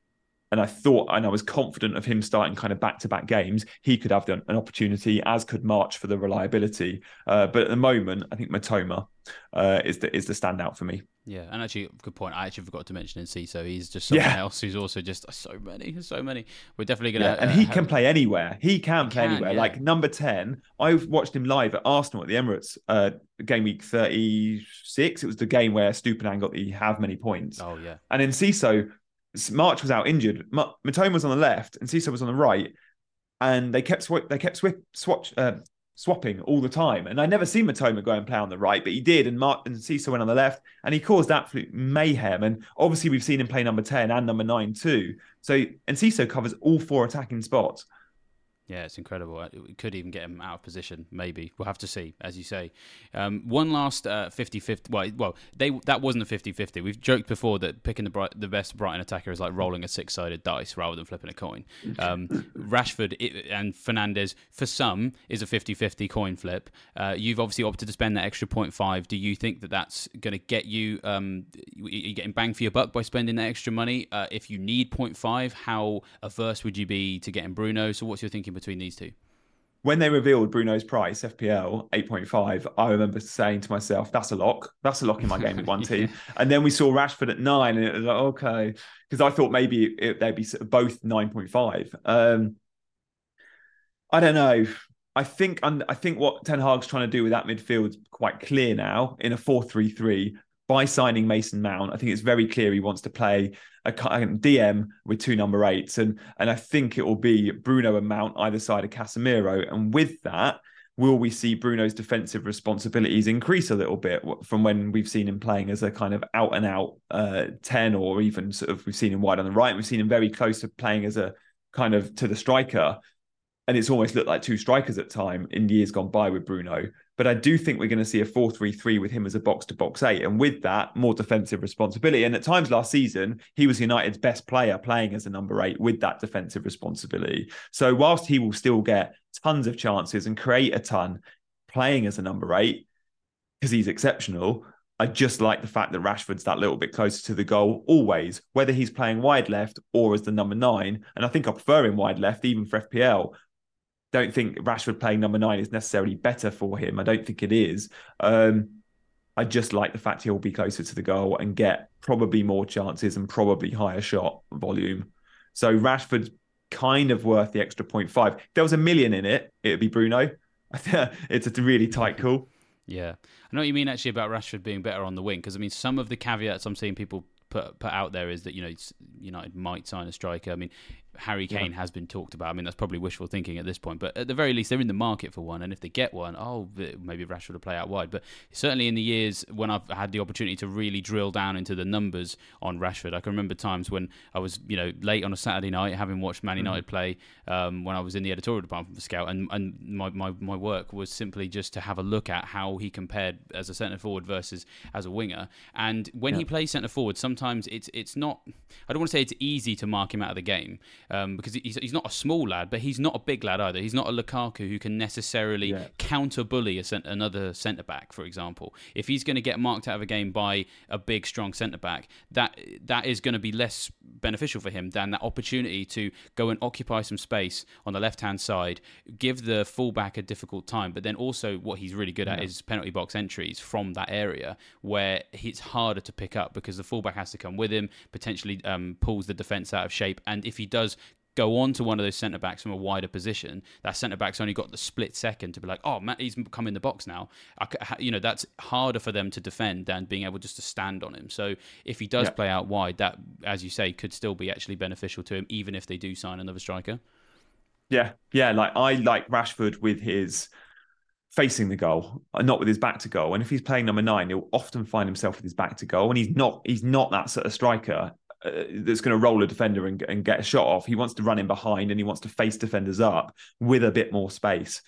S2: and I thought, and I was confident of him starting kind of back to back games. He could have an opportunity, as could March for the reliability. Uh, but at the moment, I think Mitoma uh, is the is the standout for me.
S1: Yeah, and actually, good point. I actually forgot to mention Enciso. He's just someone
S2: Yeah.
S1: else who's also just so many, so many. We're definitely gonna.
S2: Yeah, and
S1: uh,
S2: he
S1: have-
S2: can play anywhere. He can
S1: He
S2: play
S1: can,
S2: anywhere.
S1: yeah.
S2: Like number 10, I watched him live at Arsenal at the Emirates, uh, game week 36. It was the game where Estupiñán got the have many points.
S1: Oh yeah,
S2: And Enciso, March was out injured. Ma- Mitoma was on the left and CISO was on the right. And they kept sw- they kept swi- swatch, uh, swapping all the time. And I never seen Mitoma go and play on the right, but he did. And Mark and CISO went on the left and he caused absolute mayhem. And obviously we've seen him play number 10 and number 9 too. So Enciso covers all four attacking spots.
S1: Yeah, it's incredible. Uh, We could even get him out of position. Maybe we'll have to see, as you say. Um, one last uh, 50-50. Well, well, they that wasn't a 50-50. We've joked before that picking the bright, the best Brighton attacker is like rolling a six-sided dice rather than flipping a coin. Um, Rashford and Fernandes, for some, is a 50-50 coin flip. Uh, you've obviously opted to spend that extra 0.5. Do you think that that's going to get you? Um, you- you're getting bang for your buck by spending that extra money. Uh, if you need 0.5, how averse would you be to getting Bruno? So, what's your thinking between these two?
S2: When they revealed Bruno's price, FPL 8.5, I remember saying to myself, that's a lock. That's a lock in my game with one team. And then we saw Rashford at nine, and it was like, okay. Because I thought maybe it, they'd be both 9.5. Um, I don't know. I think I think what Ten Hag's trying to do with that midfield is quite clear now in a 4-3-3 by signing Mason Mount. I think it's very clear he wants to play a DM with two number eights, and and I think it will be Bruno and Mount either side of Casemiro. And with that, will we see Bruno's defensive responsibilities increase a little bit from when we've seen him playing as a kind of out and out uh, 10 or even sort of we've seen him wide on the right. We've seen him very close to playing as a kind of to the striker. And it's almost looked like two strikers at time in years gone by with Bruno. But I do think we're going to see a 4 3 3 with him as a box to box eight. And with that, more defensive responsibility. And at times last season, he was United's best player playing as a number eight with that defensive responsibility. So whilst he will still get tons of chances and create a ton playing as a number eight, because he's exceptional, I just like the fact that Rashford's that little bit closer to the goal always, whether he's playing wide left or as the number nine. And I think I prefer him wide left, even for FPL don't think Rashford playing number nine is necessarily better for him. I don't think it is. Um, I just like the fact he'll be closer to the goal and get probably more chances and probably higher shot volume. So Rashford's kind of worth the extra 0.5. If there was a million in it, it would be Bruno. it's a really tight call.
S1: Yeah, I know what you mean actually about Rashford being better on the wing because I mean some of the caveats I'm seeing people put put out there is that you know United might sign a striker. I mean Harry Kane yeah. has been talked about. I mean that's probably wishful thinking at this point, but at the very least they're in the market for one. And if they get one, oh maybe Rashford will play out wide. But certainly in the years when I've had the opportunity to really drill down into the numbers on Rashford, I can remember times when I was you know late on a Saturday night having watched Man United mm-hmm. play um, when I was in the editorial department for Scout, and and my, my my work was simply just to have a look at how he compared as a centre forward versus as a winger. And when yeah. he plays centre forward, sometimes it's it's not. I don't want to say it's easy to mark him out of the game um, because he's, he's not a small lad, but he's not a big lad either. He's not a Lukaku who can necessarily yeah. counter bully a cent- another centre back, for example. If he's going to get marked out of a game by a big, strong centre back, that that is going to be less beneficial for him than that opportunity to go and occupy some space on the left hand side, give the fullback a difficult time, but then also what he's really good at
S2: Yeah.
S1: is penalty box entries from that area where it's harder to pick up because the fullback has to come with him, potentially um, pulls the defence out of shape, and if he does go on to one of those centre backs from a wider position, that centre back's only got the split second to be like, oh, Matt, he's come in the box now. I you know, that's harder for them to defend than being able just to stand on him. So if he does
S2: Yeah.
S1: play out wide, that, as you say, could still be actually beneficial to him, even if they do sign another striker.
S2: Yeah, yeah. Like I like Rashford with his facing the goal, uh, not with his back to goal. And if he's playing number nine, he'll often find himself with his back to goal. And he's not he's not that sort of striker uh, that's going to roll a defender and, and get a shot off. He wants to run in behind and he wants to face defenders up with a bit more space.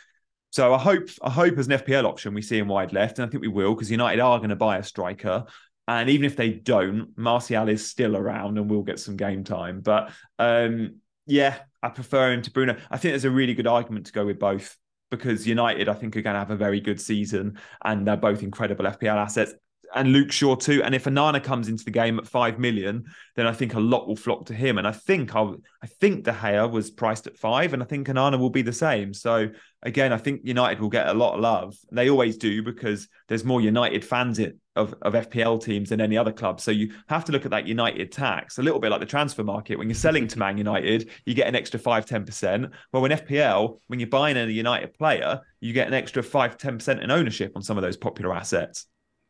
S2: So I hope I hope as an FPL option we see him wide left, and I think we will because United are going to buy a striker. And even if they don't, Martial is still around and will get some game time. But um, yeah, I prefer him to Bruno. I think there's a really good argument to go with both because United, I think, are going to have a very good season and they're both incredible FPL assets. And Luke Shaw too. And if Onana comes into the game at five million, then I think a lot will flock to him. And I think I, I think De Gea was priced at five, and I think Onana will be the same. So again, I think United will get a lot of love. They always do because there's more United fans it of, of FPL teams than any other club. So you have to look at that United tax, a little bit like the transfer market. When you're selling to Man United, you get an extra 5 10%. Well, in FPL, when you're buying a United player, you get an extra 5 10% in ownership on some of those popular assets.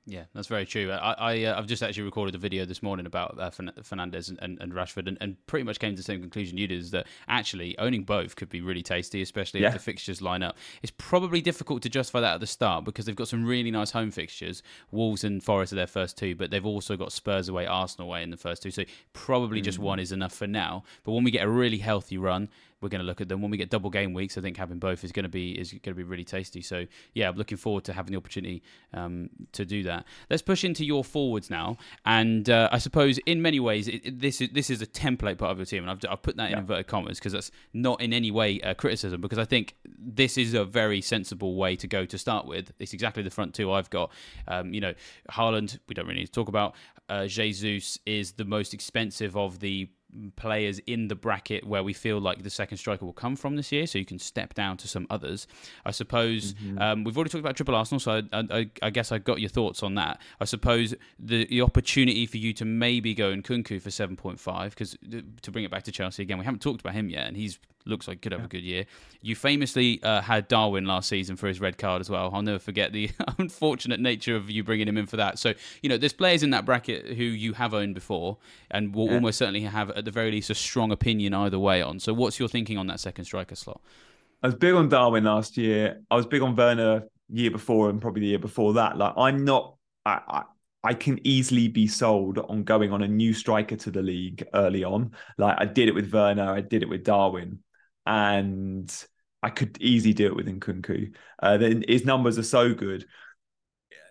S1: Yeah, that's very true. I, I uh, I've just actually recorded a video this morning about uh, Fernandes and, and, and Rashford, and, and, pretty much came to the same conclusion you did: is that actually owning both could be really tasty, especially yeah. if the fixtures line up. It's probably difficult to justify that at the start because they've got some really nice home fixtures. Wolves and Forest are their first two, but they've also got Spurs away, Arsenal away in the first two. So probably mm. just one is enough for now. But when we get a really healthy run, we're going to look at them when we get double game weeks. I think having both is going to be is going to be really tasty. So yeah, I'm looking forward to having the opportunity um, to do that. Let's push into your forwards now, and uh, I suppose in many ways it, it, this is this is a template part of your team, and I've, I've put that in inverted commas because that's not in any way a criticism because I think this is a very sensible way to go to start with. It's exactly the front two I've got. Um, you know, Haaland, we don't really need to talk about. Uh, Jesus is the most expensive of the players in the bracket where we feel like the second striker will come from this year, so you can step down to some others. I suppose mm-hmm. um, we've already talked about triple Arsenal, so I, I, I, guess I got your thoughts on that. I suppose the, the opportunity for you to maybe go in Nkunku for seven point five, because to bring it back to Chelsea again, we haven't talked about him yet, and he's looks like could have yeah. a good year. You famously uh, had Darwin last season for his red card as well. I'll never forget the unfortunate nature of you bringing him in for that. So you know, there's players in that bracket who you have owned before, and will yeah. almost certainly have at the very least a strong opinion either way on. So what's your thinking on that second striker slot?
S2: I was big on Darwin last year. I was big on Werner year before and probably the year before that. Like I'm not. I, I I can easily be sold on going on a new striker to the league early on. Like I did it with Werner, I did it with Darwin and I could easily do it with Nkunku. Uh, then his numbers are so good.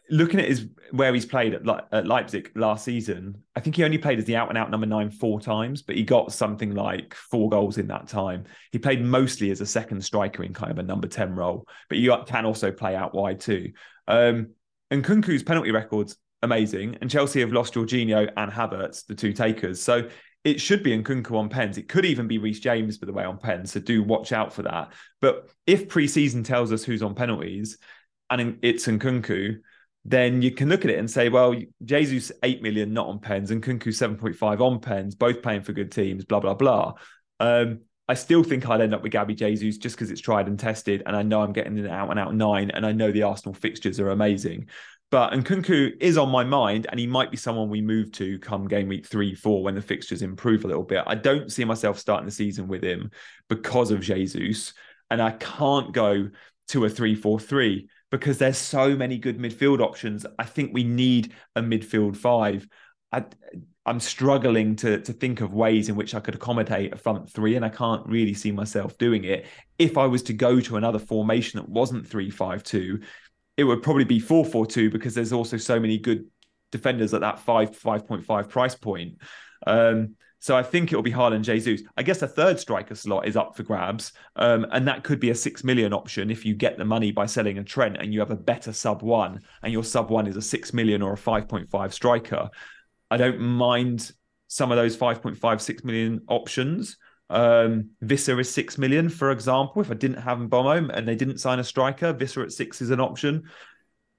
S2: Looking at his where he's played at, Le- at Leipzig last season, I think he only played as the out and out number nine four times, but he got something like four goals in that time. He played mostly as a second striker in kind of a number ten role, but you can also play out wide too. Um, and Nkunku's penalty records amazing, and Chelsea have lost Jorginho and Havertz, the two takers. So it should be Nkunku on pens. It could even be Reece James, by the way, on pens. So do watch out for that. But if preseason tells us who's on penalties and it's Nkunku, then you can look at it and say, well, Jesus 8 million not on pens and Nkunku 7.5 on pens, both playing for good teams, blah, blah, blah. Um, I still think I'd end up with Gabby Jesus just because it's tried and tested. And I know I'm getting an out and out nine. And I know the Arsenal fixtures are amazing. But Nkunku is on my mind, and he might be someone we move to come game week three, four when the fixtures improve a little bit. I don't see myself starting the season with him because of Jesus, and I can't go to a three-four-three because there's so many good midfield options. I think we need a midfield five. I, I'm struggling to to think of ways in which I could accommodate a front three, and I can't really see myself doing it. If I was to go to another formation that wasn't three five two, it would probably be 442 because there's also so many good defenders at that 5 5.5 price point. Um, so I think it'll be Haaland Jesus. I guess a third striker slot is up for grabs. Um, and that could be a 6 million option if you get the money by selling a Trent and you have a better sub one and your sub one is a 6 million or a 5.5 striker. I don't mind some of those 5.5, 6 million options. Um, Wissa is six million, for example. If I didn't have Mbeumo and they didn't sign a striker, Wissa at six is an option.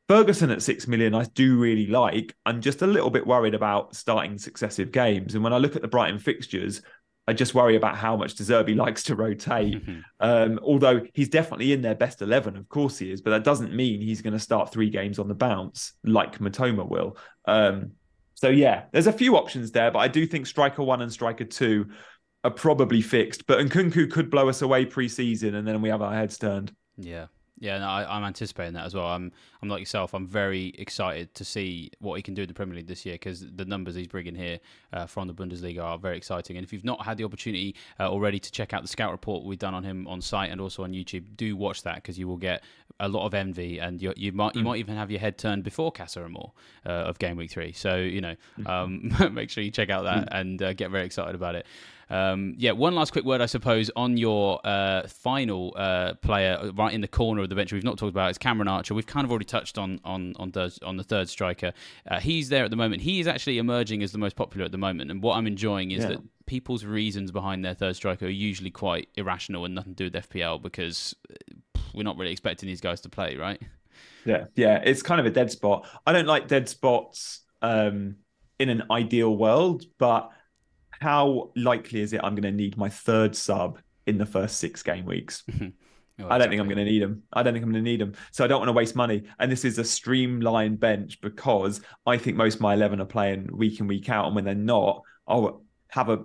S2: Ferguson at six million, I do really like. I'm just a little bit worried about starting successive games. And when I look at the Brighton fixtures, I just worry about how much De Zerbi likes to rotate. um, although he's definitely in their best 11, of course he is, but that doesn't mean he's going to start three games on the bounce like Mitoma will. Um, so, yeah, there's a few options there, but I do think striker one and striker two are probably fixed. But Nkunku could blow us away pre-season, and then we have our heads turned.
S1: Yeah. Yeah, no, I, am anticipating that as well. I'm, I'm like yourself. I'm very excited to see what he can do in the Premier League this year because the numbers he's bringing here uh, from the Bundesliga are very exciting. And if you've not had the opportunity uh, already to check out the scout report we've done on him on site and also on YouTube, do watch that because you will get a lot of envy, and you, you might you
S2: Mm.
S1: might even have your head turned before Casa Amor uh, of Game Week Three. So you know, um, make sure you check out that and uh, get very excited about it. Um, yeah, one last quick word, I suppose, on your uh, final uh, player right in the corner of the bench. We've not talked about is Cameron Archer. We've kind of already touched on on on the, on the third striker. Uh, he's there at the moment. He is actually emerging as the most popular at the moment. And what I'm enjoying is
S2: Yeah.
S1: that people's reasons behind their third striker are usually quite irrational and nothing to do with FPL because uh, we're not really expecting these guys to play, right?
S2: Yeah, yeah, it's kind of a dead spot. I don't like dead spots um, in an ideal world, but how likely is it I'm going to need my third sub in the first six game weeks?
S1: Oh,
S2: I don't think I'm going to need them. I don't think I'm going to need them. So I don't want to waste money. And this is a streamlined bench because I think most of my 11 are playing week in, week out. And when they're not, I'll have a,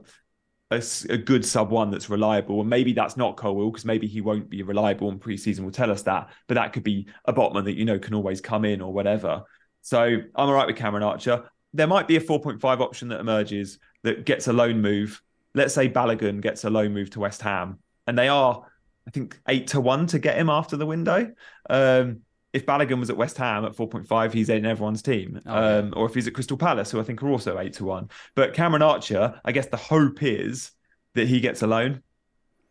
S2: a, a good sub one that's reliable. And maybe that's not Colwill because maybe he won't be reliable and preseason will tell us that. But that could be a botman that, you know, can always come in or whatever. So I'm all right with Cameron Archer. There might be a 4.5 option that emerges that gets a loan move. Let's say Balogun gets a loan move to West Ham. And they are I think eight to one to get him after the window. Um, if Balogun was at West Ham at 4.5, he's in everyone's team.
S1: Oh, yeah.
S2: um, or if he's at Crystal Palace, who I think are also eight to one. But Cameron Archer, I guess the hope is that he gets a loan.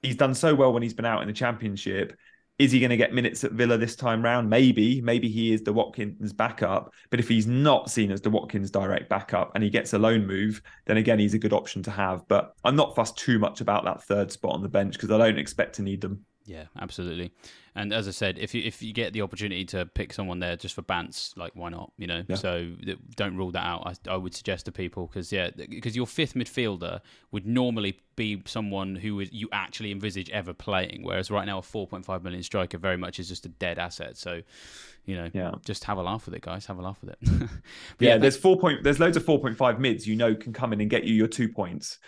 S2: He's done so well when he's been out in the championship. Is he going to get minutes at Villa this time round? Maybe. Maybe he is the Watkins backup. But if he's not seen as the Watkins direct backup and he gets a loan move, then again, he's a good option to have. But I'm not fussed too much about that third spot on the bench because I don't expect to need them.
S1: Yeah, absolutely. And as I said, if you if you get the opportunity to pick someone there just for bants, like why not? You know,
S2: Yeah.
S1: so th- don't rule that out. I, I would suggest to people because yeah, because your fifth midfielder would normally be someone who would you actually envisage ever playing, whereas right now a 4.5 million striker very much is just a dead asset. So, you know,
S2: Yeah.
S1: just have a laugh with it, guys. Have a laugh with it. But
S2: Yeah, there's four point. There's loads of four point five mids. You know, can come in and get you your two points.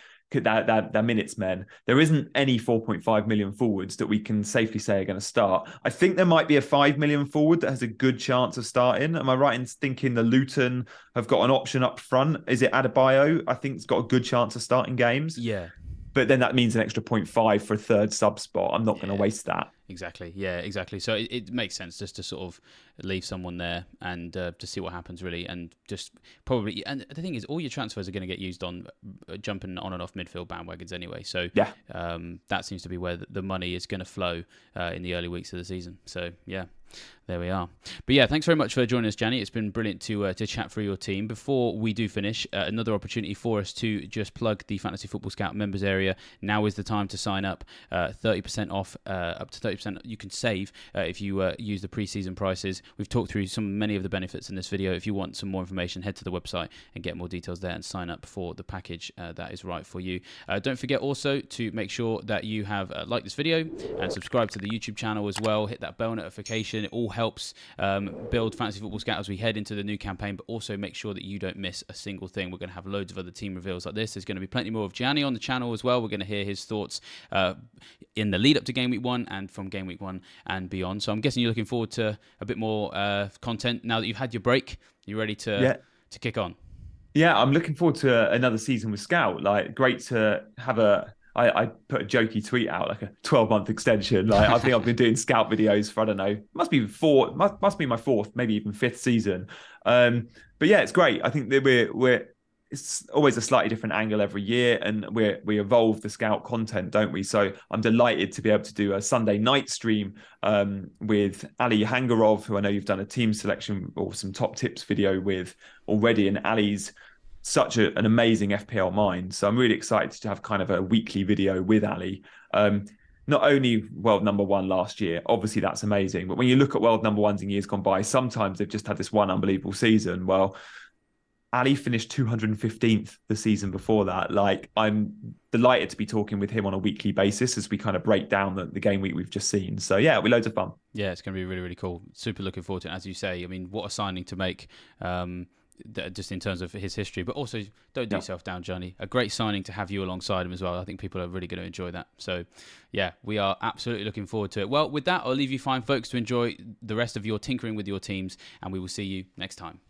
S2: That that that minutes men. There isn't any 4.5 million forwards that we can safely say are going to start. I think there might be a five million forward that has a good chance of starting. Am I right in thinking the Luton have got an option up front? Is it Adebayo? I think it's got a good chance of starting games.
S1: yeah,
S2: But then that means an extra 0.5 for a third sub spot. I'm not going to waste that.
S1: Exactly. Yeah, exactly. So it, it makes sense just to sort of leave someone there and uh, to see what happens, really, and just probably. And the thing is, all your transfers are going to get used on uh, jumping on and off midfield bandwagons anyway. So
S2: Yeah.
S1: um, that seems to be where the- money is going to flow uh, in the early weeks of the season. So yeah. There we are. But yeah, thanks very much for joining us, Gianni. It's been brilliant to uh, to chat through your team. Before we do finish, uh, another opportunity for us to just plug the Fantasy Football Scout members area. Now is the time to sign up. Uh, Thirty percent off, uh, up to thirty percent you can save uh, if you uh, use the pre-season prices. We've talked through some many of the benefits in this video. If you want some more information, head to the website and get more details there and sign up for the package uh, that is right for you. Uh, don't forget also to make sure that you have uh, liked this video and subscribe to the YouTube channel as well. Hit that bell notification. It all helps um, build Fantasy Football Scout as we head into the new campaign, but also make sure that you don't miss a single thing. We're going to have loads of other team reveals like this. There's going to be plenty more of Gianni on the channel as well. We're going to hear his thoughts uh, in the lead up to game week one and from game week one and beyond. So I'm guessing you're looking forward to a bit more uh, content now that you've had your break. You're ready to
S2: Yeah.
S1: to kick on?
S2: Yeah, I'm looking forward to another season with Scout. Like, great to have a. I, I put a jokey tweet out, like a 12 month extension. Like, I think I've been doing Scout videos for I don't know, must be four, must, must be my fourth, maybe even fifth season. Um, but yeah, it's great. I think that we're we're it's always a slightly different angle every year, and we we evolve the Scout content, don't we? So I'm delighted to be able to do a Sunday night stream um, with Ali Hangarov, who I know you've done a team selection or some top tips video with already, and Ali's such a, an amazing FPL mind. So I'm really excited to have kind of a weekly video with Ali. Um, not only world number one last year, obviously that's amazing, but when you look at world number ones in years gone by, sometimes they've just had this one unbelievable season. Well, Ali finished 215th the season before that. Like, I'm delighted to be talking with him on a weekly basis as we kind of break down the, the game week we've just seen. So, yeah, it'll be loads of fun.
S1: Yeah, it's going to be really, really cool. Super looking forward to it. As you say, I mean, what a signing to make, um, just in terms of his history. But also, don't do
S2: Yeah.
S1: yourself down, Gianni. A great signing to have you alongside him as well. I think people are really going to enjoy that. So, yeah, we are absolutely looking forward to it. Well, with that, I'll leave you fine, folks, to enjoy the rest of your tinkering with your teams, and we will see you next time.